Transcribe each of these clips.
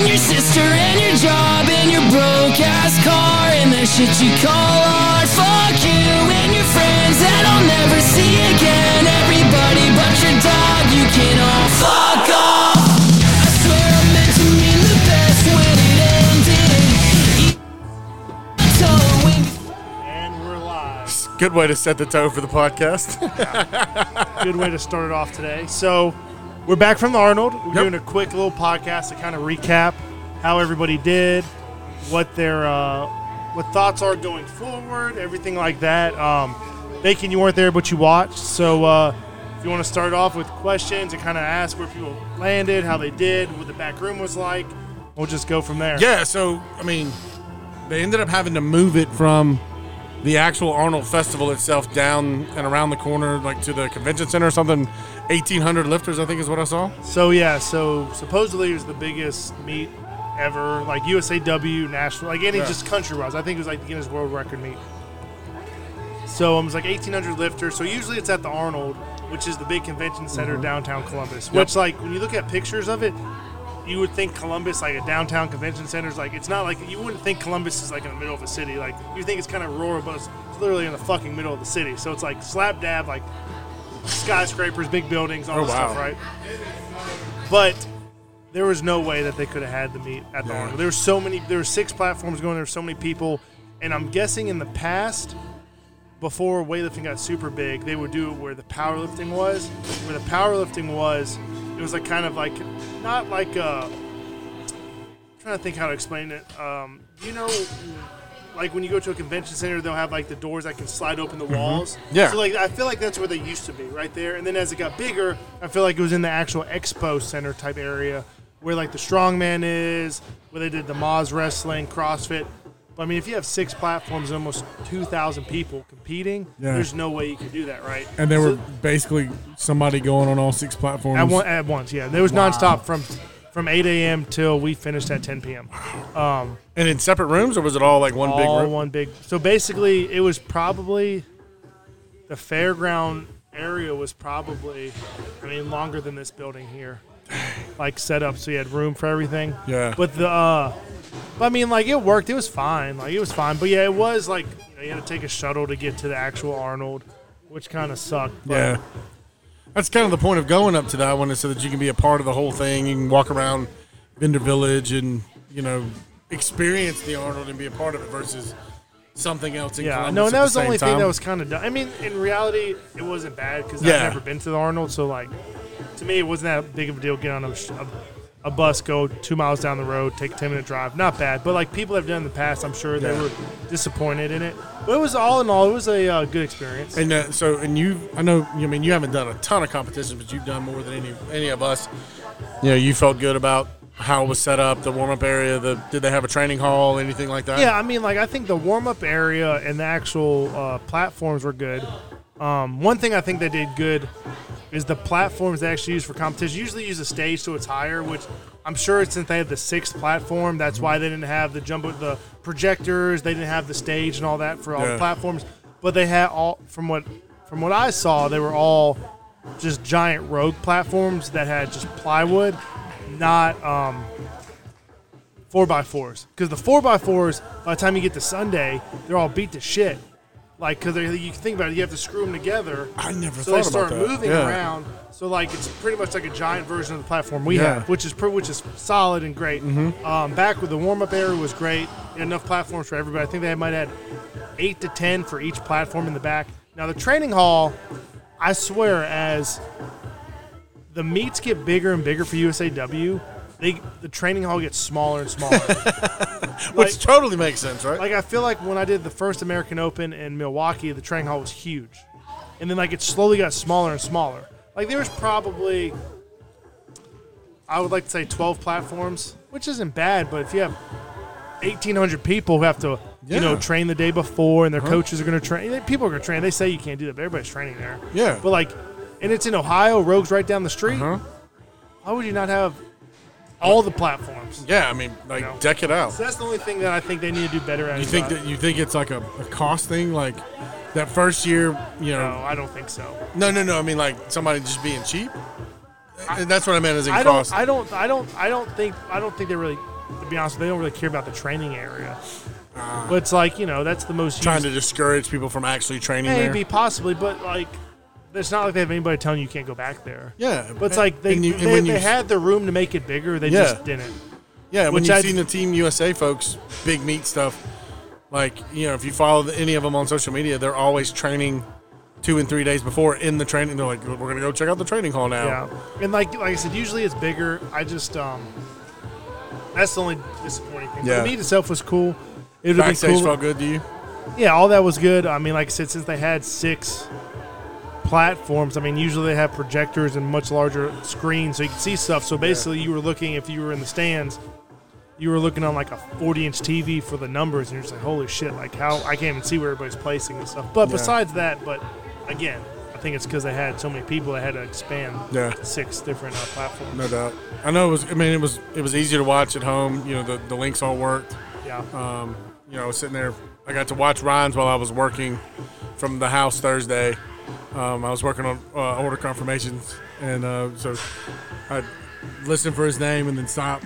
and your sister and your job and your broke ass car and the shit you call art. Fuck you and your friends that I'll never see again. Everybody but your dog, you can all fuck off. I swear I meant to mean the best when it ended. So when And we're live. Good way to set the tone for the podcast. Good way to start it off today. So, we're back from the Arnold. We're Yep. doing a quick little podcast to kind of recap how everybody did, what their uh, what thoughts are going forward, everything like that. Um, Bacon, you weren't there, but you watched. So, uh, if you want to start off with questions and kind of ask where people landed, how they did, what the back room was like, we'll just go from there. yeah, so I mean, they ended up having to move it from the actual Arnold Festival itself down and around the corner, like to the convention center or something. Eighteen hundred lifters, I think, is what I saw. So yeah, so supposedly it was the biggest meet ever, like USAW national, like any Yeah. just country wise. I think it was like the Guinness World Record meet. So um, it was like 1,800 lifters. So usually it's at the Arnold, which is the big convention center downtown Columbus. Which like when you look at pictures of it, you would think Columbus like a downtown convention center is like it's not like you wouldn't think Columbus is like in the middle of a city. Like you think it's kind of rural, but it's literally in the fucking middle of the city. So it's like slap dab like skyscrapers, big buildings, all Oh, this wow. stuff, right? But there was no way that they could have had the meet at the Yeah. Arnold. There were so many. There were six platforms going. There were so many people, and I'm guessing in the past, before weightlifting got super big, they would do it where the powerlifting was. Where the powerlifting was, it was like kind of like not like uh trying to think how to explain it. Um, you know, like when you go to a convention center, they'll have like the doors that can slide open the mm-hmm. walls. Yeah. So like I feel like that's where they used to be, right there. And then as it got bigger, I feel like it was in the actual expo center type area where like the strongman is, where they did the Mas wrestling, CrossFit. But I mean, if you have six platforms and almost two thousand people competing, Yeah. there's no way you could do that, right? And there So- were basically somebody going on all six platforms. at, one, at once, yeah. There was nonstop from from 8 a.m. till we finished at 10 p.m. and in separate rooms, or was it all like one big all room? one big. So basically, it was probably the fairground area was probably, I mean, longer than this building here, like set up so you had room for everything. Yeah. But the, uh, but I mean, like it worked. It was fine. Like it was fine. But yeah, it was like you, know, you had to take a shuttle to get to the actual Arnold, which kind of sucked. But Yeah. That's kind of the point of going up to that one is so that you can be a part of the whole thing. You can walk around Vendor Village and, you know, experience the Arnold and be a part of it versus something else in Yeah, Columbus no, and at that was the only thing that was kind of done. I mean, in reality, it wasn't bad because Yeah. I've never been to the Arnold, so like, to me, it wasn't that big of a deal. getting on a, a, a bus, go two miles down the road, take a ten minute drive. Not bad, but like people have done in the past, I'm sure they Yeah. were disappointed in it. But it was all in all, it was a uh, good experience. And uh, so, and you, I know, I mean, you haven't done a ton of competitions, but you've done more than any any of us. You know, you felt good about how it was set up, the warm up area. The did they have a training hall, anything like that? Yeah, I mean, like I think the warm up area and the actual uh, platforms were good. Um, one thing I think they did good is the platforms they actually use for competition. Usually use a stage so it's higher, which I'm sure since they had the sixth platform, that's why they didn't have the jumbo, the projectors. They didn't have the stage and all that for all the platforms. But they had all from what from what I saw, they were all just giant rogue platforms that had just plywood, not um, four by fours. Because the four by fours, by the time you get to Sunday, they're all beat to shit. Like, because you think about it, you have to screw them together. I never thought. So they thought about start that. moving Yeah. around. So like, it's pretty much like a giant version of the platform we Yeah. have, which is which is solid and great. Mm-hmm. Um, back with the warm up area was great. Enough platforms for everybody. I think they might add eight to ten for each platform in the back. Now the training hall, I swear, as the meets get bigger and bigger for USAW, they the training hall gets smaller and smaller. which totally makes sense, right? like I feel like when I did the first American Open in Milwaukee, the training hall was huge, and then like it slowly got smaller and smaller. Like there was probably, I would like to say, twelve platforms, which isn't bad, but if you have eighteen hundred people who have to, you know, train the day before, and their coaches are going to train, people are going to train. They say you can't do that, but everybody's training there. Yeah. But like, and it's in Ohio. Rogue's right down the street. Uh-huh. Why would you not have all the platforms? yeah, I mean, like know. deck it out. So that's the only thing that I think they need to do better at. You is, think that you think it's like a, a cost thing, like that first year, you No, know? I don't think so. No, no, no. I mean, like somebody just being cheap. And that's what I meant as in I don't. cost. I don't. I don't. I don't think. I don't think they really. to be honest, they don't really care about the training area. Ah. but it's like you know that's the most Trying used- to discourage people from actually training maybe there. possibly, but like it's not like they have anybody telling you you can't go back there. Yeah, But it's like they and you- and they, when you they had the room to make it bigger, they Yeah. just didn't. Yeah, when Which you've I'd- seen the Team USA folks, big meat stuff, like, you know, if you follow the- any of them on social media, they're always training two and three days before in the training. They're like, we're going to go check out the training hall now. Yeah, and like like I said, usually it's bigger. I just um, that's the only disappointing thing. Yeah. The meet itself was cool. It would have been Backstage cool. felt good to you? Yeah, all that was good. I mean, like I said, since they had six platforms, I mean, usually they have projectors and much larger screens so you can see stuff. So basically, you were looking, if you were in the stands, you were looking on like a 40 inch TV for the numbers, and you're just like, holy shit, like how I can't even see where everybody's placing and stuff. But Yeah. besides that, but again, I think it's because they had so many people, they had to expand Yeah. six different uh, platforms. No doubt. I know it was, I mean, it was it was easy to watch at home. You know, the, the links all worked. Yeah. Um, you know, I was sitting there. I got to watch Ryan's while I was working from the house Thursday. Um, I was working on uh, order confirmations, and uh, so I listened for his name and then stop.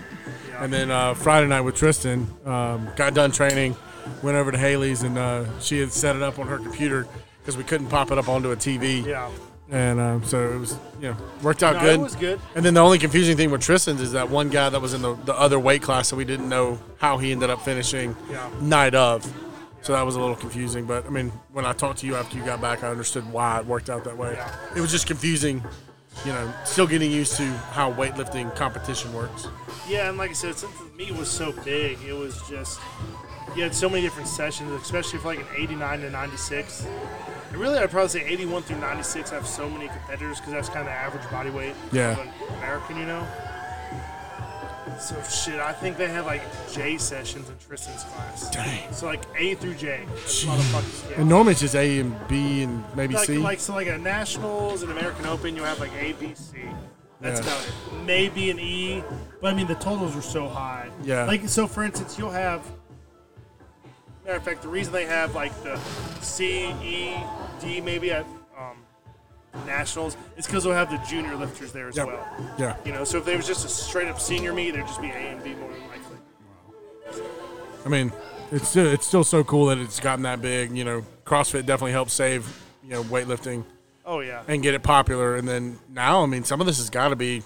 And then uh, Friday night with Tristan, um, got done training, went over to Haley's, and uh, she had set it up on her computer because we couldn't pop it up onto a TV. Yeah. And um, so it was, you know, worked out No, good. it was good. And then the only confusing thing with Tristan's is that one guy that was in the, the other weight class, so we didn't know how he ended up finishing Yeah. night of. So that was a little confusing. But I mean, when I talked to you after you got back, I understood why it worked out that way. It was just confusing, you know, still getting used to how weightlifting competition works. Yeah, and like I said, since the meet was so big, it was just you had so many different sessions, especially for like an 89 to 96. And really, I'd probably say 81 through 96 have so many competitors because that's kind of the average body weight Yeah. of an American, you know. So shit, I think they had like J sessions in Tristan's class. Dang. So like A through J. That's a lot of fucking yeah. And normally it's just A and B and maybe like, C. like so like a nationals and American Open, you have like A, B, C. That's Yeah. about it. Maybe an E, but I mean the totals are so high. Yeah. Like so, for instance, you'll have. Matter of fact, the reason they have like the C, E, D maybe at nationals it's because they'll have the junior lifters there as Yep. well. yeah. You know, so if they was just a straight up senior meet, there'd just be A and B more than likely. Wow. I mean, it's still, it's still so cool that it's gotten that big. You know, CrossFit definitely helps save, you know, weightlifting Oh yeah. and get it popular. And then now, I mean, some of this has got to be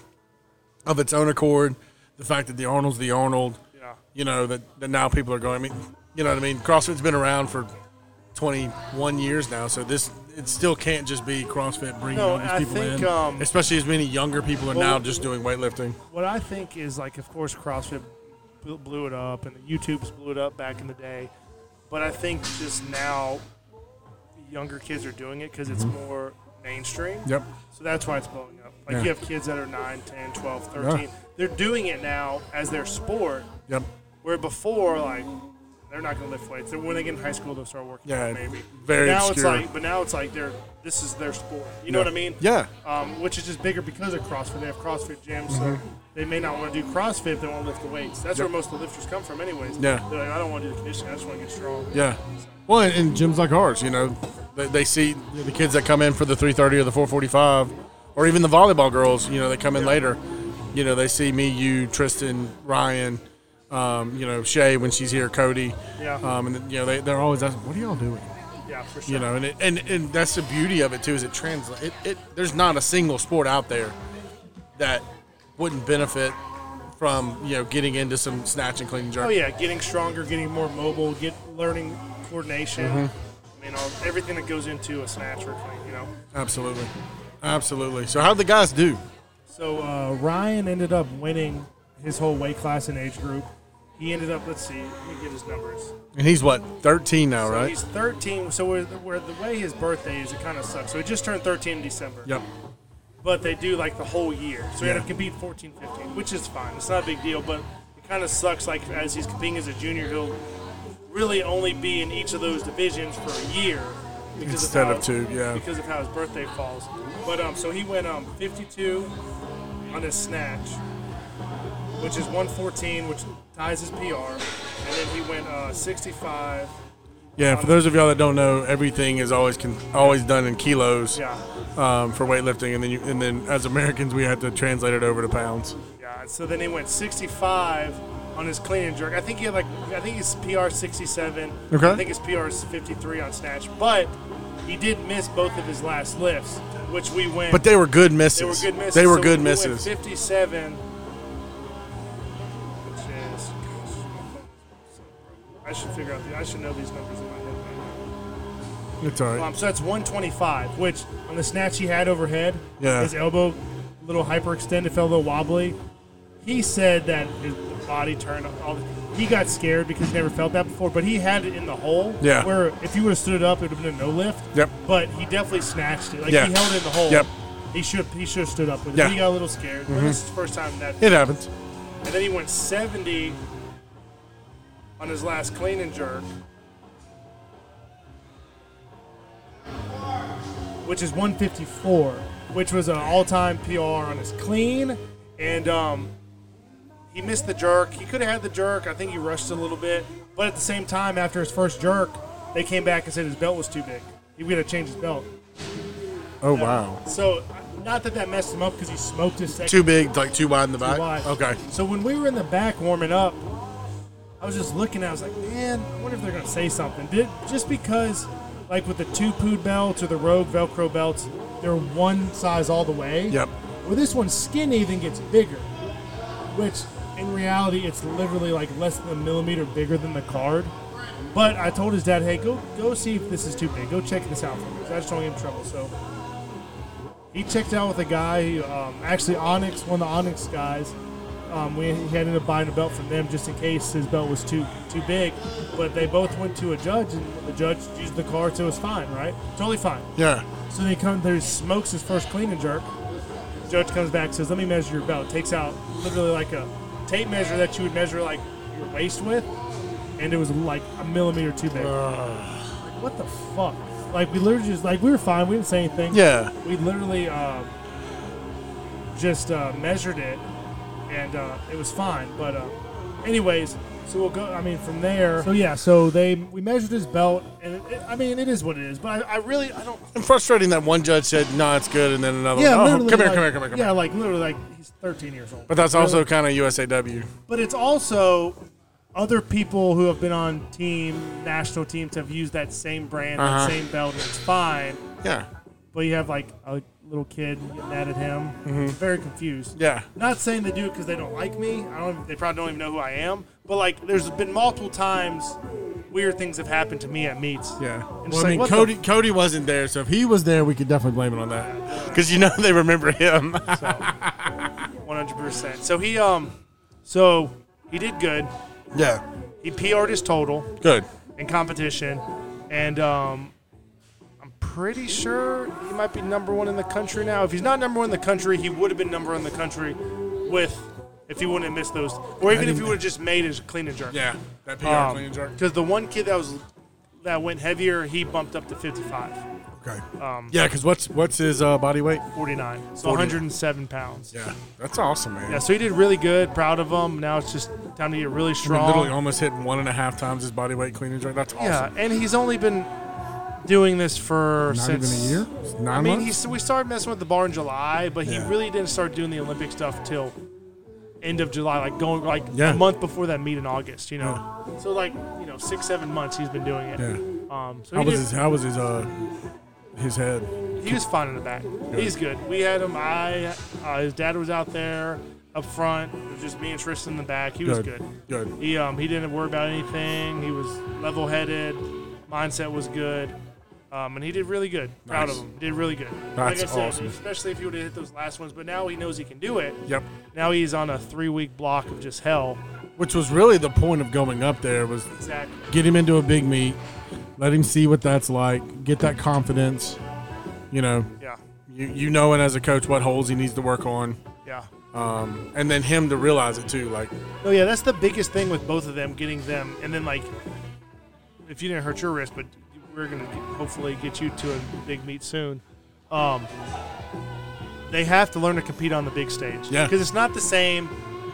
of its own accord. The fact that the Arnold's the Arnold, Yeah. you know, that, that now people are going. I mean, you know what I mean? CrossFit's been around for 21 years now, so this it still can't just be CrossFit bringing No, all these I people think, in. um, Especially as many younger people are well- now just doing weightlifting. What I think is like, of course, CrossFit blew- it up, and the YouTubes blew it up back in the day. But I think just now, younger kids are doing it because it's more mainstream. Yep. So that's why it's blowing up. Like Yeah. you have kids that are 9, 10, 12, 13. They're doing it now as their sport, Yep. where before, like, they're not going to lift weights. Then when they get in high school, they'll start working Yeah, out maybe. very but now obscure. it's like, but now it's like they're this is their sport. You know what I mean? Yeah. um, which is just bigger because of CrossFit. They have CrossFit gyms, so they may not want to do CrossFit if they want to lift the weights. That's Yep. where most of the lifters come from, anyways. Yeah. They're like, I don't want to do the conditioning. I just want to get strong. Yeah. Well, in and gyms like ours, you know, they, they see the kids that come in for the 330 or the 445, or even the volleyball girls, you know, they come in later. You know, they see me, you, Tristan, Ryan, um, you know, Shay when she's here, Cody. Yeah. Um, and, then, you know, they, they're always asking, what are y'all doing? Yeah, for sure. You know, and, it, and and that's the beauty of it too is it translates. It, it there's not a single sport out there that wouldn't benefit from you know getting into some snatch and clean and jerk. oh yeah, getting stronger, getting more mobile, get learning coordination. Mm-hmm. I mean, everything that goes into a snatch or clean. You know. Absolutely, absolutely. So how'd the guys do? So uh, Ryan ended up winning his whole weight class and age group. He ended up. Let's see. Let me get his numbers. And he's what 13 now, So right? he's 13. So where, where the way his birthday is, it kind of sucks. So he just turned 13 in December. Yep. But they do like the whole year. So he had to compete 14, 15, which is fine. It's not a big deal. But it kind of sucks. Like as he's competing as a junior, he'll really only be in each of those divisions for a year because Instead of, of how, two, yeah. because of how his birthday falls. But um, so he went um 52 on his snatch, which is 114, which ties his PR, and then he went uh 65. Yeah. For those of y'all that don't know, everything is always con- always done in kilos Yeah. um, for weightlifting, and then you, and then as Americans we have to translate it over to pounds. Yeah, so then he went 65 on his clean and jerk. I think he had like I think his PR 67. Okay. I think his PR is 53 on snatch, but he did miss both of his last lifts, which we went. But they were good misses. They were good misses. They were So good we misses. 57, I should figure out the. I should know these numbers in my head. Right It's all now. right. Um, so that's 125, which on the snatch he had overhead, Yeah. his elbow a little hyperextended, felt a little wobbly. He said that his body turned. All the, he got scared because he never felt that before, but he had it in the hole. Yeah. Where if you would have stood up, it would have been a no lift. Yep. But he definitely snatched it. Like Yeah. he held it in the hole. Yep. He should he should have stood up with it. Yeah. He got a little scared. But This is the first time that. It happens. And then he went 70 on his last clean and jerk, which is 154, which was an all-time PR on his clean. And um, he missed the jerk. He could have had the jerk. I think he rushed a little bit. But at the same time, after his first jerk, they came back and said his belt was too big. He would to change his belt. Oh wow. So, not that that messed him up because he smoked his second Too big, like too wide in the back. wide. Okay. So when we were in the back warming up, I was just looking. At I was like, man, I wonder if they're gonna say something. Did just because, like with the 2POOD belts or the Rogue Velcro belts, they're one size all the way. Yep. Well, this one's skinny, then gets bigger, which in reality it's literally like less than a millimeter bigger than the card. But I told his dad, hey, go go see if this is too big. Go check this out for me. 'cause I just don't want to get in trouble. So he checked out with a guy, um, actually Onyx, one of the Onyx guys. Um, we he ended up buying a belt from them just in case his belt was too too big. But they both went to a judge, and the judge used the card, so it was fine, right? Totally fine. Yeah. So then he comes there, he smokes his first clean and jerk. Judge comes back, says, "Let me measure your belt." Takes out literally like a tape measure that you would measure like your waist with, and it was like a millimeter too big. Like, what the fuck? Like we literally just like we were fine. We didn't say anything. Yeah. We literally uh, just uh, measured it, and uh, it was fine. But uh, anyways, so we'll go. I mean, from there. So yeah, so they we measured his belt, and it, it- I mean, it is what it is. But I, I really I don't. And frustrating that one judge said, "No, it's good," and then another. Yeah, one, oh, literally, come here, like- come here, come here, come Yeah, here. like literally, like he's 13 years old. But that's Really. also kind of USAW. But it's also other people who have been on team national teams have used that same brand, Uh-huh. that same belt, and it's fine. Yeah. But you have like a little kid getting mad at him, very confused. Mm-hmm. Yeah. Not saying they do it because they don't like me. I don't. They probably don't even know who I am. But like, there's been multiple times weird things have happened to me at meets. Yeah. And Well, I like, mean, the Cody Cody wasn't there, so if he was there, we could definitely blame it on that. Because you know they remember him. 100%. So he um, so he did good. yeah. He PR'd his total. Good. in competition, and um, pretty sure he might be number one in the country now. If he's not number one in the country, he would have been number one in the country with if he wouldn't have missed those, or even if he would have just made his clean and jerk. Yeah. That PR Um, clean and jerk. Because the one kid that was that went heavier, he bumped up to 55, Okay. um, Yeah, because what's what's his uh, body weight? 49, so 40. 107 pounds. Yeah. That's awesome, man. Yeah, so he did really good. Proud of him. Now it's just time to get really I mean, strong. literally almost hit one and a half times his body weight clean and jerk. That's awesome. Yeah, and he's only been doing this for Not since even a year. Nine I mean, months. he's, we started messing with the bar in July, but he really didn't start doing the Olympic stuff till end of July, like going like Yeah. a month before that meet in August. You know, so like you know six seven months he's been doing it. Yeah. Um, so How was did- his How was his uh his head? he was fine in the back. He's good. We had him. I uh, his dad was out there up front. It was just me and Tristan in the back. He was good. Good. He um he didn't worry about anything. He was level headed. Mindset was good. Um, and he did really good. Proud Nice. of him. Did really good. That's like I said, awesome. especially if he would have hit those last ones. But now he knows he can do it. Yep. Now he's on a three week block of just hell. Which was really the point of going up there was Exactly. get him into a big meet, let him see what that's like, get that confidence. You know, Yeah. you you knowing as a coach what holes he needs to work on, Yeah. um, and then him to realize it too. Like, Oh yeah, that's the biggest thing with both of them, getting them, and then like, if you didn't hurt your wrist, but we're gonna hopefully get you to a big meet soon. Um, they have to learn to compete on the big stage. Yeah. Because it's not the same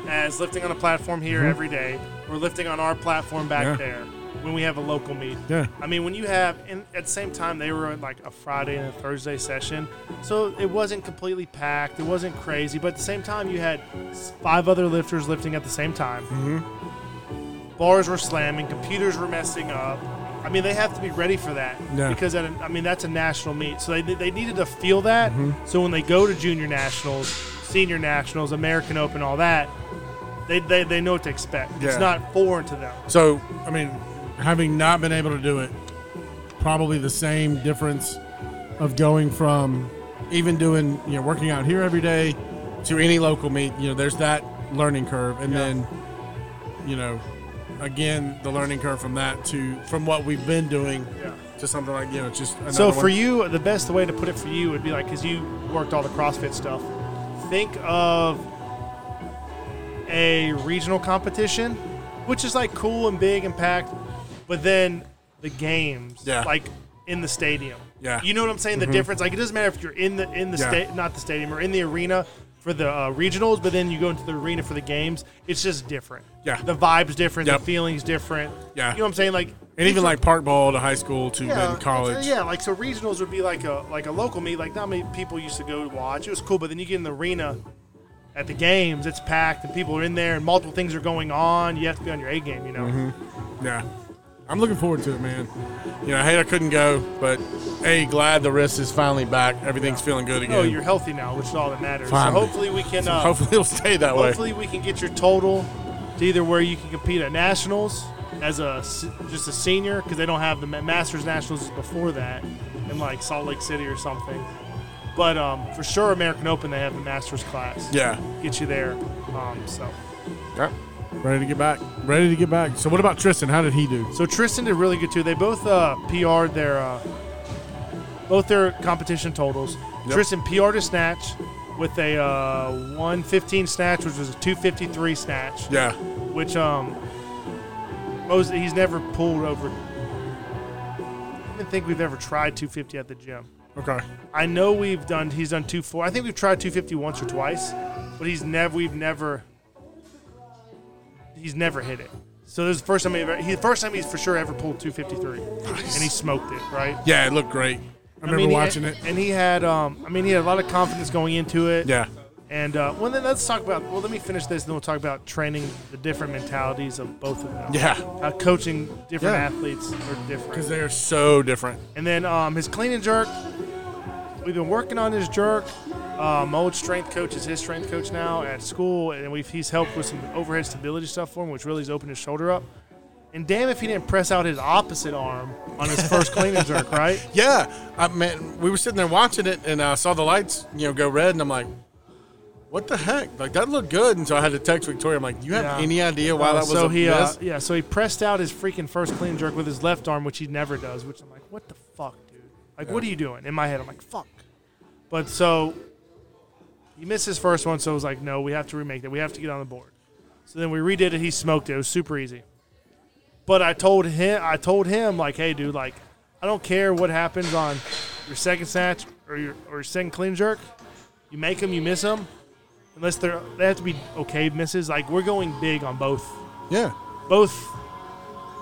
as lifting on a platform here every day or lifting on our platform back Yeah. there. when we have a local meet. Yeah. I mean, when you have, and at the same time, they were like a Friday and a Thursday session, so it wasn't completely packed. It wasn't crazy, but at the same time, you had five other lifters lifting at the same time. Mm-hmm. Bars were slamming, computers were messing up. I mean, they have to be ready for that Yeah. because at a, I mean that's a national meet, so they they needed to feel that. Mm-hmm. So when they go to junior nationals, senior nationals, American Open, all that, they they, they know what to expect. Yeah. It's not foreign to them. So, I mean, having not been able to do it, probably the same difference of going from even doing, you know, working out here every day to any local meet, you know, there's that learning curve. And Yeah. then, you know, again, the learning curve from that to, from what we've been doing Yeah. to something like, you know, just. So for one. you, the best way to put it for you would be like because you worked all the CrossFit stuff. Think of a regional competition, which is like cool and big and packed, but then the games, Yeah. like in the stadium. Yeah. Mm-hmm. you know what I'm saying? The difference, like it doesn't matter if you're in the in the Yeah. state, not the stadium, or in the arena for the uh, regionals, but then you go into the arena for the games. It's just different. Yeah. the vibe's different, Yep. the feeling's different. Yeah. you know what I'm saying? Like And even like park ball to high school to then it's- college. Yeah, like so regionals would be like a like a local meet. Like not many people used to go watch. It was cool, but then you get in the arena at the games, it's packed and people are in there and multiple things are going on. You have to be on your A game, you know. Mm-hmm. Yeah. I'm looking forward to it, man. You know, I hate I couldn't go, but hey, glad the wrist is finally back. Everything's feeling good again. Oh, you're healthy now, which is all that matters. Finally. So hopefully we can. Uh, Hopefully it'll stay that way. hopefully we can get your total to either where you can compete at nationals as a just a senior because they don't have the masters nationals before that in like Salt Lake City or something. But um, for sure, American Open they have the masters class. Yeah. get you there. Um, so, Ready to get back. Ready to get back. So what about Tristan? How did he do? so Tristan did really good too. They both uh, PR'd their uh, both their competition totals. Yep. Tristan PR'd a snatch with a uh, 115 snatch, which was a 253 snatch, Yeah. which um most he's never pulled over. I don't think we've ever tried 250 at the gym. Okay. I know we've done. He's done two four. I think we've tried 250 once or twice, but he's never. We've never. He's never hit it. So this is the first time he ever. He, first time he's for sure ever pulled 253, and he smoked it. Right. Yeah, it looked great. I remember he- watching it. and he had. Um, I mean, he had a lot of confidence going into it. Yeah. And uh, well, then let's talk about. Well, let me finish this, and then we'll talk about training the different mentalities of both of them. Yeah. Uh, coaching different Yeah. athletes are different. Because they are so different. And then um, his clean and jerk, we've been working on his jerk. Uh, my old strength coach is his strength coach now at school, and we've he's helped with some overhead stability stuff for him, which really has opened his shoulder up. And damn if he didn't press out his opposite arm on his first clean and jerk, right? Yeah. I man, we were sitting there watching it and I saw the lights, you know, go red and I'm like, what the heck? Like that looked good. And so I had to text Victoria. I'm like, do you have Yeah. any idea why Uh, that was so a he, uh, yeah, so he pressed out his freaking first clean jerk with his left arm, which he never does. Which I'm like, what the fuck, dude? Like, what are you doing? In my head, I'm like, fuck. But so he missed his first one, so it was like, no, we have to remake that. We have to get on the board. So then we redid it. He smoked it. It was super easy. But I told him, I told him, like, hey, dude, like, I don't care what happens on your second snatch or your or your second clean jerk. You make them, you miss them, unless they're they have to be okay misses. Like we're going big on both yeah. both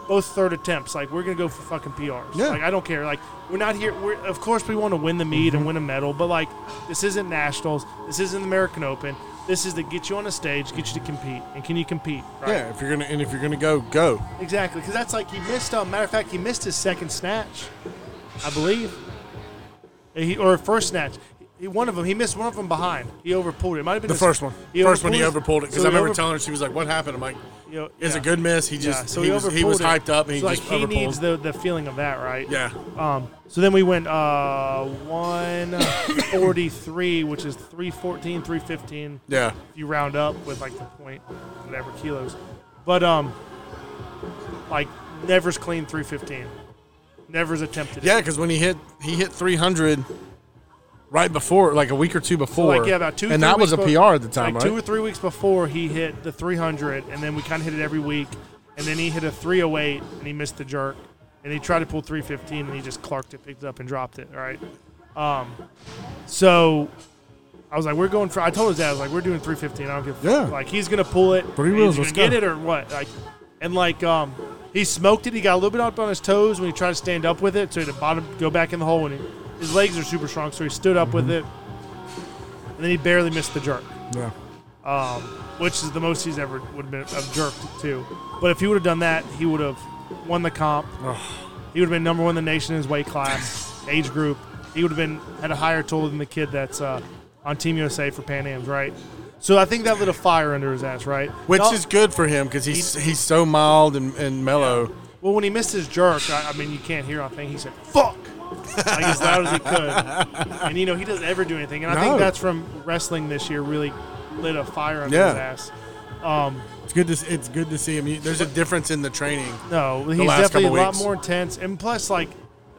both third attempts. Like we're gonna go for fucking PRs. Yeah. Like I don't care. Like we're not here. We're of course we want to win the meet Mm-hmm. and win a medal, but like this isn't nationals. This isn't the American Open. This is to get you on a stage, get you to compete, and can you compete? Right? Yeah. If you're gonna and if you're gonna go, go. Exactly. Because that's like he missed. Uh, matter of fact, he missed his second snatch, I believe, he, or first snatch. He, one of them, he missed one of them behind. He overpulled it. it might have been The his- first one. he first one he overpulled it because so I remember over- telling her she was like, "What happened?" I'm like, you know, "It's yeah. a good miss." He just yeah, so he, was he was hyped up and he So, just like he overpulled. needs the, the feeling of that, right? yeah. Um, so then we went uh, 143, which is 314, 315. Yeah. If you round up with like the point, whatever kilos. But um, like never's clean 315. Never's attempted. Yeah, because when he hit he hit 300 right before, like a week or two So before, like yeah, about two. and that was a PR at the time, like right? Two or three weeks before he hit the 300, and then we kind of hit it every week, and then he hit a 308, and he missed the jerk, and he tried to pull 315, and he just clarked it, picked it up, and dropped it. All right. Um, so I was like, we're going for. I told his dad, I was like, we're doing 315. I don't give. a fuck. Yeah. Like he's gonna pull it. Three wheels, He's let's get go. it or what? Like, and like um, He smoked it. He got a little bit up on his toes when he tried to stand up with it, so he had to bottom go back in the hole. And he, his legs are super strong, so he stood up with it, and then he barely missed the jerk, Yeah. um, which is the most he's ever would have been have jerked too. But if he would have done that, he would have won the comp. He would have been number one in the nation in his weight class, age group. He would have been had a higher total than the kid that's uh, on Team USA for Pan Am's, right? So I think that lit a fire under his ass, right? Which No- is good for him because he's he's so mild and, and mellow. Well, when he missed his jerk, I, I mean, you can't hear on thing. He said "fuck" like as loud as he could, and you know he doesn't ever do anything. And I No. think that's from wrestling this year. Really lit a fire under Yeah. his ass. It's good to s- it's good to see him. You- There's a difference in the training. No, he's last definitely a couple lot weeks. more intense. And plus, like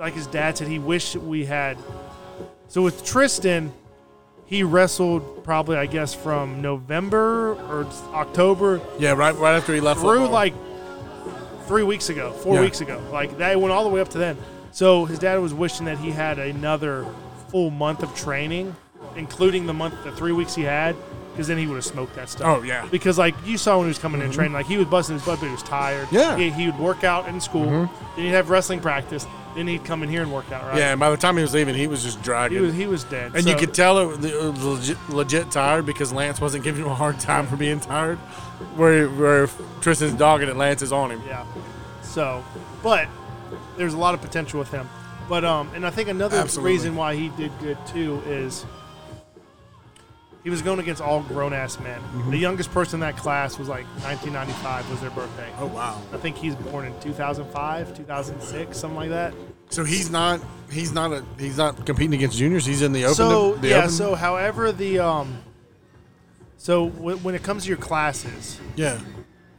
like his dad said, he wished we had. So with Tristan, he wrestled probably I guess from November or October Yeah, right right after he left. through football. like three weeks ago, four Yeah. weeks ago. Like that went all the way up to then. So his dad was wishing that he had another full month of training, including the month, the three weeks he had, because then he would have smoked that stuff. Oh, yeah. Mm-hmm. Because like you saw when he was coming in training, like he was busting his butt, but he was tired. Yeah. Mm-hmm. He, he would work out in school, then he'd have wrestling practice, then he'd come in here and work out. Right. yeah, and by the time he was leaving, he was just dragging. He was he was dead. and you could tell it was- it was legit, legit tired because Lance wasn't giving him a hard time for being tired. Where where Tristan's dogging it, Lance is on him. Yeah. So, but there's a lot of potential with him. But um, and I think another Absolutely. reason why he did good too is he was going against all grown ass men. Mm-hmm. The youngest person in that class was like 1995 was their birthday. Oh wow! I think he's born in 2005, 2006, something like that. So he's not he's not a he's not competing against juniors. He's in the open. so the yeah, open? so however the um, so w- when it comes to your classes, yeah.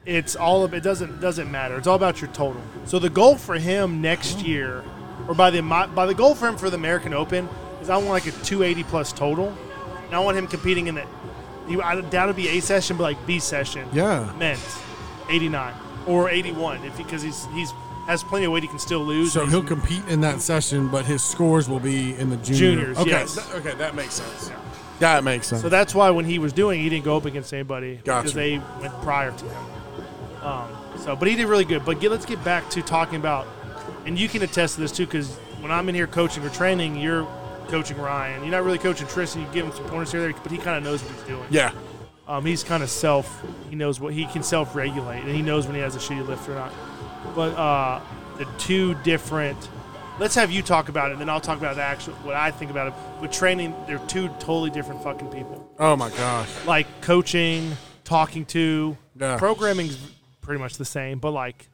It's all of it doesn't doesn't matter. It's all about your total. So the goal for him next year, or by the my- by the goal for him for the American Open is I want like a 280 plus total, and I want him competing in the. He, I doubt it'd be A session, but like B session. Yeah. Men's, 89 or 81 if because he's he's has plenty of weight he can still lose. So he'll compete in that session, but his scores will be in the junior. Juniors, Okay. yes. th- okay, that makes sense. Yeah. That makes sense. So that's why when he was doing, he didn't go up against anybody Gotcha. because they went prior to him. Um, so, but he did really good. But get, let's get back to talking about, and you can attest to this too, because when I'm in here coaching or training, you're coaching Ryan. You're not really coaching Tristan. You give him some pointers here, there, but he kind of knows what he's doing. yeah. Um, he's kind of self. He knows what he can self-regulate, and he knows when he has a shitty lift or not. But uh, the two different. Let's have you talk about it, and then I'll talk about the actual what I think about it. With training, they're two totally different fucking people Oh my gosh. like coaching, talking to, Yeah. programming's pretty much the same, but like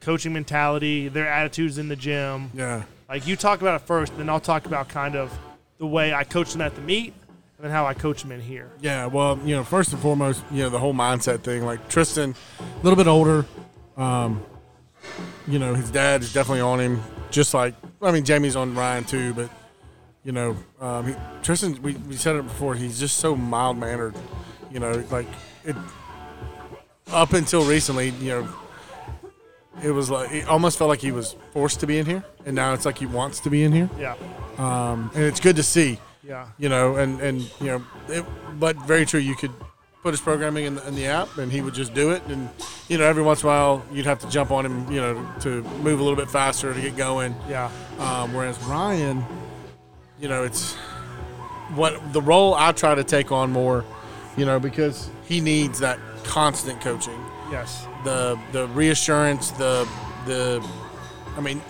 coaching mentality, their attitudes in the gym. Yeah. Like you talk about it first, then I'll talk about kind of the way I coach them at the meet, and then how I coach them in here. Yeah, well, you know, first and foremost, you know, the whole mindset thing. Like Tristan, a little bit older. Um, you know, his dad is definitely on him. Just like, I mean, Jamie's on Ryan too, but you know, um, he, Tristan. We, we said it before. He's just so mild mannered. You know, like it. Up until recently, you know, it was like it almost felt like he was forced to be in here, and now it's like he wants to be in here, Yeah, um, and it's good to see yeah, you know, and and you know, it, but very true. You could put his programming in the, in the app, and he would just do it. And you know, every once in a while, you'd have to jump on him, you know, to move a little bit faster to get going. yeah, Um, whereas Ryan, you know, it's what the role I try to take on more, you know, because he needs that constant coaching, yes. the the reassurance, the the, I mean,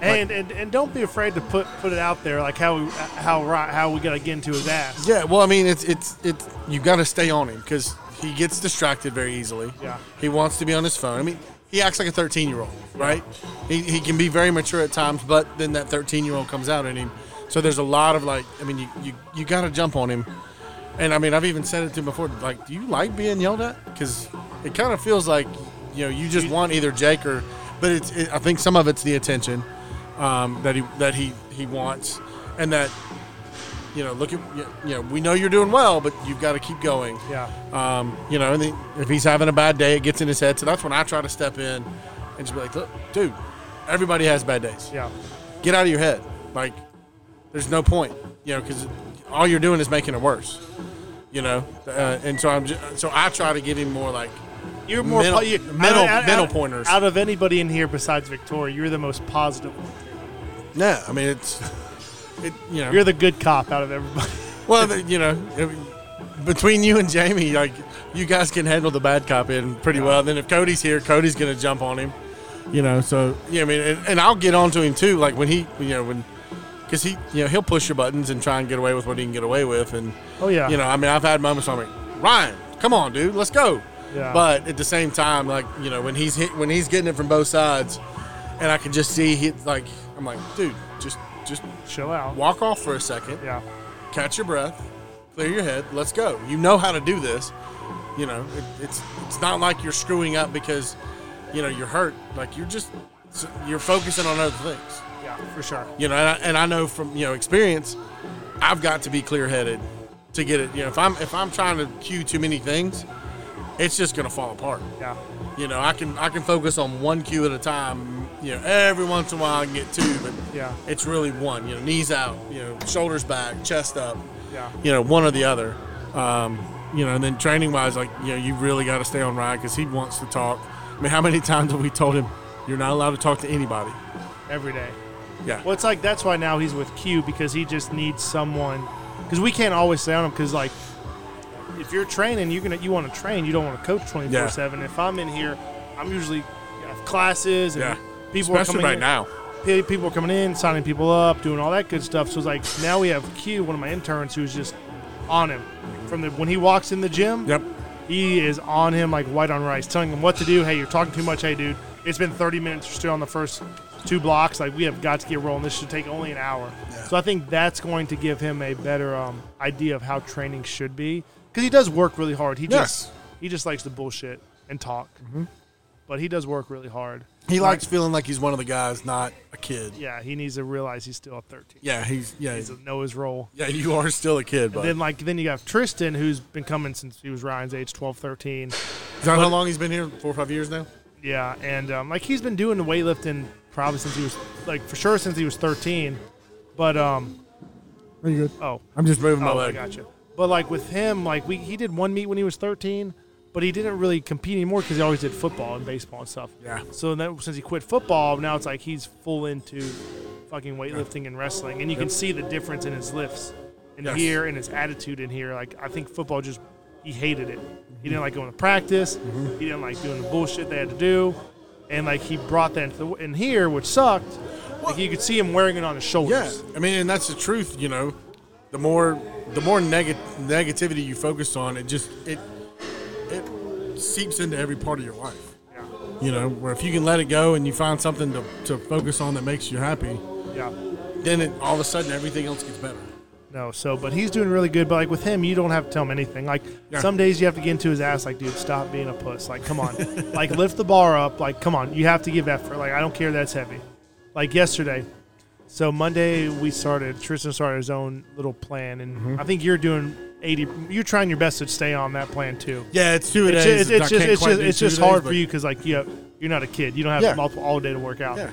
And, and and don't be afraid to put put it out there, like how we how how we got to get into his ass. Yeah, well, I mean, it's it's it's you got to stay on him because he gets distracted very easily. Yeah. he wants to be on his phone. I mean, he acts like a 13 year old, right? He, he can be very mature at times, but then that 13 year old comes out in him. So there's a lot of like, I mean, you you, you got to jump on him. And I mean, I've even said it to him before. Like, do you like being yelled at? Because it kind of feels like, you know, you just want either Jake or, but it's. It, I think some of it's the attention um, that he that he he wants, and that you know, look at you know, we know you're doing well, but you've got to keep going. Yeah, Um, you know, and the, if he's having a bad day, it gets in his head. So that's when I try to step in and just be like, look, dude, everybody has bad days. yeah, Get out of your head. Like, there's no point, you know, because all you're doing is making it worse. You know, uh, and so I'm just, so I try to give him more like, You're more mental, po- you- mental, out mental out- pointers. Out of anybody in here besides Victoria, you're the most positive. one. yeah, I mean it's it, you know You're the good cop out of everybody. well the, you know it- between you and Jamie like you guys can handle the bad cop in pretty well. Then if Cody's here, Cody's gonna jump on him. You know, so yeah, I mean, and, and I'll get on to him too. Like when he, you know, when because he, you know, he'll push your buttons and try and get away with what he can get away with, and Oh yeah. you know, I mean, I've had moments where I'm like, Ryan, come on, dude, let's go. Yeah. But at the same time, like you know, when he's hit, when he's getting it from both sides, and I can just see he like, I'm like, dude, just just chill out. walk off for a second, Yeah. catch your breath, clear your head, let's go. You know how to do this. You know, it, it's it's not like you're screwing up because you know you're hurt. Like you're just you're focusing on other things. Yeah, for sure. You know, and I, and I know from you know experience, I've got to be clear headed to get it. You know, if I'm if I'm trying to cue too many things, it's just gonna fall apart. Yeah. You know, I can I can focus on one cue at a time. You know, every once in a while I can get two, but Yeah. it's really one. You know, knees out. You know, shoulders back, chest up. Yeah. You know, one or the other. Um, you know, and then training wise, like you know, you really got to stay on Ryan because he wants to talk. I mean, how many times have we told him you're not allowed to talk to anybody? Every day. Yeah. Well, it's like that's why now he's with Q because he just needs someone. Because we can't always stay on him because like if you're training, you're gonna you want to train. You don't want to coach 24 seven. If I'm in here, I'm usually I have classes and Yeah. people are Especially coming right in. now. Pe- People are coming in, signing people up, doing all that good stuff. So it's like now we have Q, one of my interns, who's just on him from the when he walks in the gym. Yep. He is on him like white on rice, telling him what to do. Hey, you're talking too much. Hey, dude, it's been 30 minutes. You're still on the first two blocks. Like we have got to get rolling. This should take only an hour. So I think that's going to give him a better um, idea of how training should be because he does work really hard. He just Yes. he just likes to bullshit and talk, but he does work really hard. He likes feeling like he's one of the guys, not a kid. Yeah, he needs to realize he's still a 13. Yeah, he's yeah, He needs to know his role. yeah. You are still a kid, but then like then you got Tristan who's been coming since he was Ryan's age 12 13 is that how long he's been here? Four or five years now. yeah and um, like he's been doing the weightlifting probably since he was like for sure since he was 13 but um Are you good? oh I'm just moving my oh I leg. gotcha but like with him like we he did one meet when he was 13 but he didn't really compete anymore because he always did football and baseball and stuff Yeah. so then since he quit football now it's like he's full into fucking weightlifting and wrestling and you can see the difference in his lifts in Yes. here and his attitude in here like i think football just he hated it he didn't like going to practice Mm-hmm. he didn't like doing the bullshit they had to do and like he brought that into the, in here which sucked like you could see him wearing it on his shoulders. Yeah, I mean, and that's the truth. You know, the more the more neg- negativity you focus on, it just it it seeps into every part of your life. yeah You know, where if you can let it go and you find something to, to focus on that makes you happy, yeah then it, all of a sudden everything else gets better. No, so but he's doing really good. But like with him, you don't have to tell him anything. Like Yeah. some days you have to get into his ass. Like, dude, stop being a puss. Like, come on, like lift the bar up. Like, come on, you have to give effort. Like, I don't care that's heavy. Like yesterday, so Monday we started. Tristan started his own little plan, and Mm-hmm. I think you're doing eighty. You're trying your best to stay on that plan too. Yeah, it's two a It's, days. just, it's just it's just it's just a days, hard for you because like you you're not a kid. You don't have Yeah. multiple all day to work out. Yeah.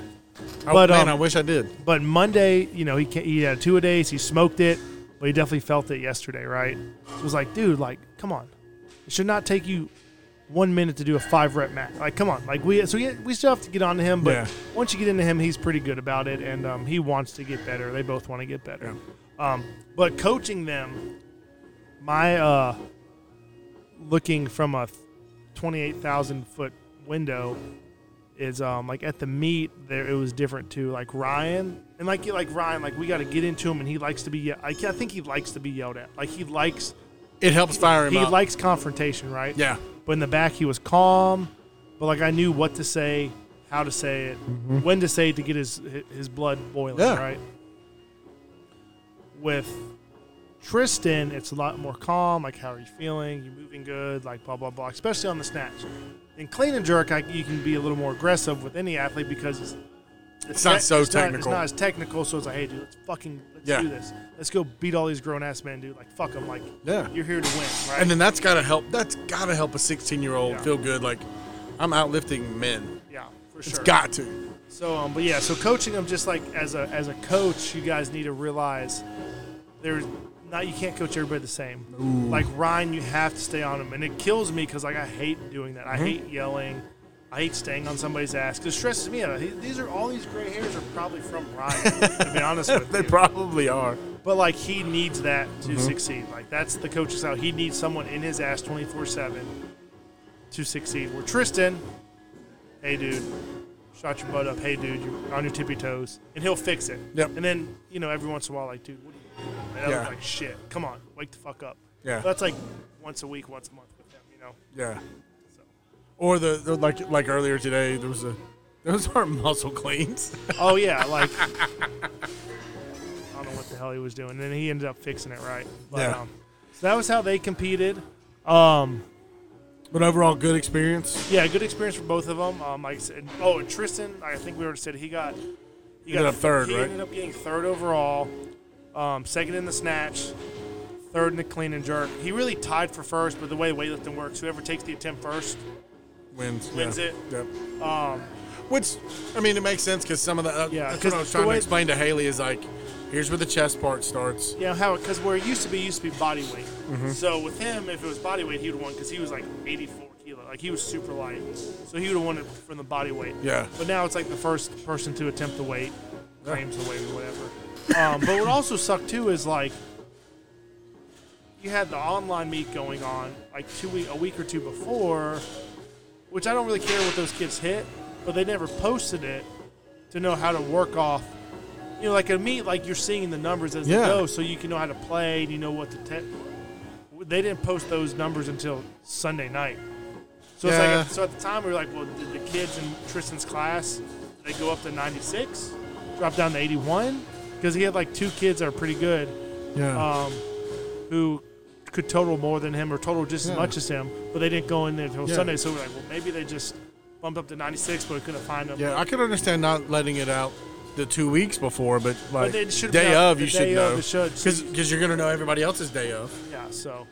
But, But man, um, I wish I did. But Monday, you know, he he had two a days. He smoked it, but he definitely felt it yesterday, right? So it was like, dude, like, come on, it should not take you one minute to do a five rep max. Like, come on, like we so we, we still have to get on to him, but Yeah. once you get into him, he's pretty good about it, and um, he wants to get better. They both want to get better. Um, but coaching them, my uh, looking from a twenty-eight thousand foot window is um like at the meet there it was different too. Like Ryan and like like Ryan, like we got to get into him, and he likes to be. I, I think he likes to be yelled at. Like he likes It helps fire him he up. likes confrontation, right? yeah. But in the back, he was calm. But like I knew what to say, how to say it, when to say it to get his his blood boiling, Yeah. right? With Tristan, it's a lot more calm. Like, how are you feeling? You moving good? Like, blah blah blah. Especially on the snatch. In clean and jerk, I, you can be a little more aggressive with any athlete because it's It's not so it's technical. it's not as technical. So it's like, hey, dude, let's fucking let's Yeah. do this. Let's go beat all these grown ass men, dude. Like, fuck them. Like, Yeah. you're here to win, right? And then that's got to help. That's got to help a 16 year old Yeah. feel good. Like, I'm outlifting men. yeah, for It's sure. got to. So, um, but yeah, so coaching them just like as a as a coach, you guys need to realize there's not you can't coach everybody the same. Like Ryan, you have to stay on him, and it kills me because like I hate doing that. I Mm-hmm. hate yelling. I hate staying on somebody's ass because it stresses me out. These are all these gray hairs are probably from Ryan. to be honest with They you, probably are. but like he needs that to Mm-hmm. succeed. Like that's the coach's out. He needs someone in his ass twenty four seven to succeed. Where Tristan, hey dude, shot your butt up. Hey dude, you're on your tippy toes, and he'll fix it. Yep. And then you know every once in a while, like dude, what are you doing? And that Yeah. was like shit. Come on, wake the fuck up. Yeah. That's like once a week, once a month with them, You know. Yeah. So. Or the, the like like earlier today, there was a those aren't muscle cleans. Oh yeah, like I don't know what the hell he was doing, and then he ended up fixing it right. But, Yeah. Um, so that was how they competed. Um, but overall, good experience. yeah, good experience for both of them. Um, like I said, oh, and Tristan, I think we already said he got he ended up third, He right? ended up getting third overall, um, second in the snatch, third in the clean and jerk. He really tied for first, but the way weightlifting works, whoever takes the attempt first Wins. wins yeah. it. Yep. Um, Which, I mean, it makes sense because some of the uh, Yeah, that's what I was trying way- to explain to Haley is like, here's where the chest part starts. Yeah, how because where it used to be used to be body weight. Mm-hmm. So with him, if it was body weight, he would have won because he was like 84 kilo, like he was super light. So he would have won it from the body weight. Yeah. But now it's like the first person to attempt the weight claims the weight or whatever. Um, but what also sucked too is like you had the online meet going on like two week a week or two before, which I don't really care what those kids hit, but they never posted it to know how to work off. You know, like a meet, like you're seeing the numbers as Yeah. they go, so you can know how to play and you know what to. Te- they didn't post those numbers until Sunday night. So it's Yeah. like, so at the time we were like, well, did the kids in Tristan's class they go up to 96, drop down to 81? Because he had like two kids that are pretty good, Yeah. um, who could total more than him or total just Yeah. as much as him, but they didn't go in there until Yeah. Sunday. So we're like, well, maybe they just bumped up to 96, but we couldn't find them. yeah, I could understand not letting it out the two weeks before, but like should've day of, you should know. Because you're gonna know everybody else's day of. Yeah, so,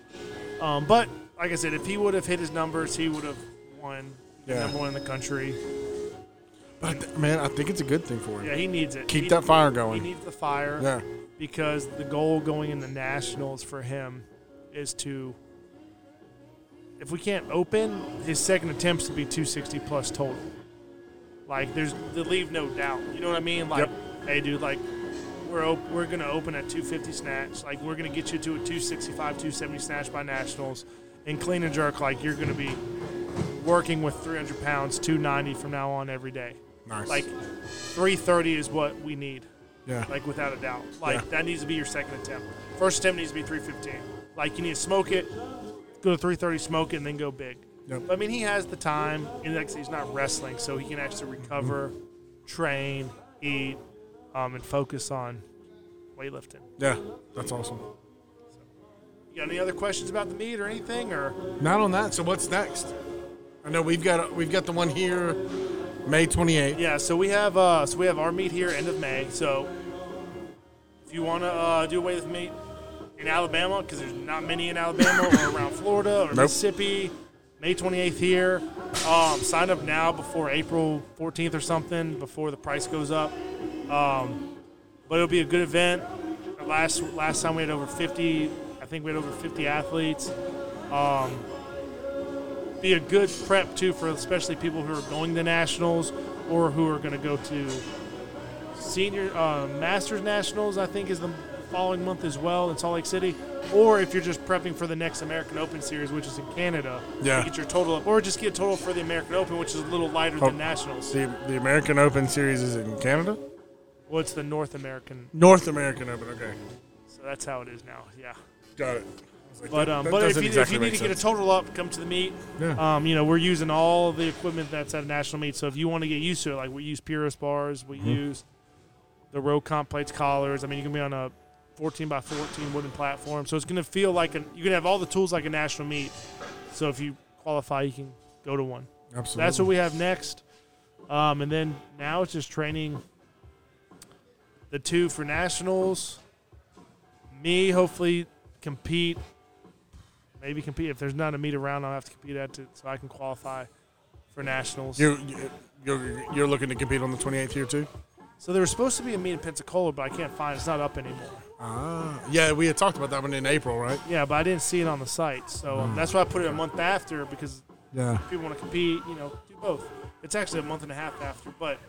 um, but like I said, if he would have hit his numbers, he would have won Yeah. number one in the country. But man, I think it's a good thing for him. Yeah, he needs it. Keep He- that fire going. He needs the fire Yeah. because the goal going in the nationals for him is to. If we can't open, his second attempts to be 260 plus total. Like there's the leave no doubt. You know what I mean? Like, hey, dude, like we're op- we're gonna open at 250 snatch. Like we're gonna get you to a 265, 270 snatch by nationals, and clean and jerk. Like you're gonna be working with 300 pounds, 290 from now on every day. Nice. Like 330 is what we need, yeah. like without a doubt. Like Yeah. that needs to be your second attempt. First attempt needs to be 315. Like you need to smoke it, go to 330, smoke it, and then go big. Yep. But I mean, he has the time, and like he's not wrestling, so he can actually recover, train, eat, um, and focus on weightlifting. Yeah. That's awesome. You got any other questions about the meet or anything? Or Not on that. So what's next? I know we've got we've got the one here, May 28th. yeah, so we have uh, so we have our meet here end of May. So if you want to uh, do away with meet in Alabama, because there's not many in Alabama or around Florida or Mississippi, May 28th here. Um, sign up now before April 14th or something before the price goes up. Um, but it'll be a good event. Last last time we had over 50. I think we had over 50 athletes. Um, be a good prep too for especially people who are going to nationals or who are going to go to senior uh, masters nationals. I think is the following month as well in Salt Lake City. Or if you're just prepping for the next American Open series, which is in Canada, Yeah. get your total up, or just get a total for the American Open, which is a little lighter Oh. than nationals. The the American Open Series is in Canada. Well, it's the North American, North American Open. Okay. so that's how it is now. Yeah. Got it. I was like, But that- um, that but if you, exactly if you need to get a total up, come to the meet. Yeah. Um, you know, we're using all the equipment that's at a national meet. So if you want to get used to it, like we use Pyrros bars, we Mm-hmm. use the row comp plates, collars. I mean, you can be on a 14 by 14 wooden platform, so it's going to feel like an. You can have all the tools like a national meet. So if you qualify, you can go to one. Absolutely. That's what we have next. Um, and then now it's just training the two for nationals. Me, hopefully, compete. Maybe compete. If there's not a meet around, I'll have to compete at it so I can qualify for nationals. You're, you're you're looking to compete on the 28th here too. So there was supposed to be a meet in Pensacola, but I can't find it. It's not up anymore. Ah, yeah, we had talked about that one in April, right? Yeah, but I didn't see it on the site. So um, that's why I put it a month after because Yeah. if people want to compete, you know, do both. It's actually a month and a half after, but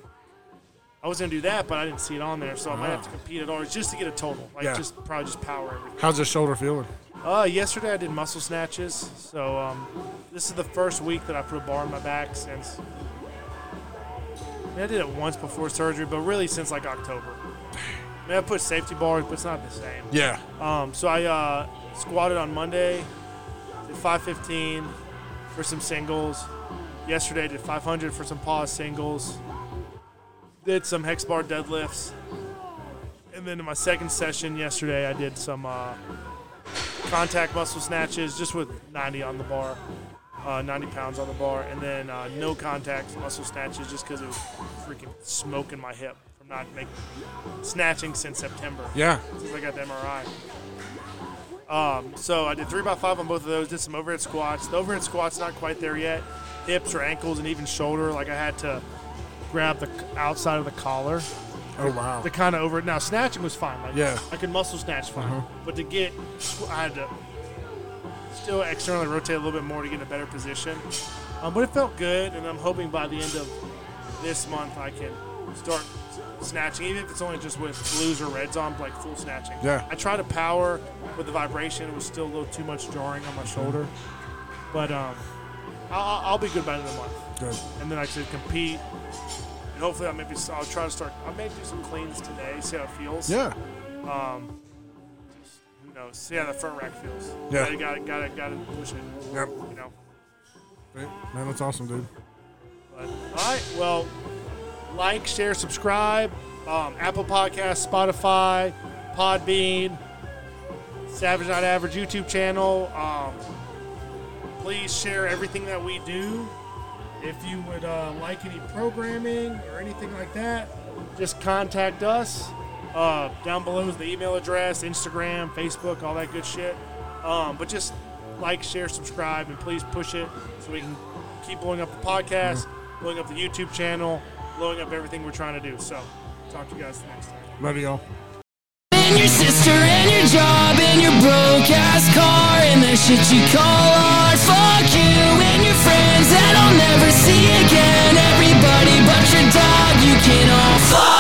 I was gonna do that, but I didn't see it on there, so I might have to compete at all just to get a total. Like Yeah. just probably just power everything. How's your shoulder feeling? Uh, yesterday I did muscle snatches, so um, this is the first week that I put a bar on my back since. I, mean, I did it once before surgery, but really since like October. I mean, I put safety bars, but it's not the same. Yeah. Um, so I uh, squatted on Monday, did 515 for some singles. Yesterday I did 500 for some pause singles. Did some hex bar deadlifts. And then in my second session yesterday, I did some uh, contact muscle snatches just with 90 on the bar, uh, 90 pounds on the bar. And then uh, no contact muscle snatches just because it was freaking smoking my hip from not making snatching since September Yeah. since I got the MRI. Um, so I did three by five on both of those. Did some overhead squats. The overhead squats not quite there yet. Hips or ankles and even shoulder. Like I had to grab the outside of the collar Oh wow. to kind of over. It now snatching was fine. Like Yeah. I could muscle snatch fine, but to get, I had to still externally rotate a little bit more to get in a better position. Um, but it felt good, and I'm hoping by the end of this month I can start snatching, even if it's only just with blues or reds on, like full snatching. Yeah. I tried to power with the vibration; it was still a little too much jarring on my shoulder. But um, I'll, I'll be good by the end of the month Good. and then I should compete. And hopefully, I'll maybe I'll try to start. I may do some cleans today, see how it feels. Yeah. Um, just, who knows? See how the front rack feels. Yeah. Got to got to got to push it. Yep. You know. Man, that's awesome, dude. But all right. Well, like, share, subscribe. Um, Apple Podcast, Spotify, Podbean, Savage Not Average YouTube channel. Um, please share everything that we do. If you would uh, like any programming or anything like that, just contact us. Uh, down below is the email address, Instagram, Facebook, all that good shit. Um, but just like, share, subscribe, and please push it so we can keep blowing up the podcast, blowing up the YouTube channel, blowing up everything we're trying to do. So, talk to you guys next time. Love y'all. And your sister and your job and your broke ass car and that shit you call that I'll never see again. Everybody but your dog, you can all fuck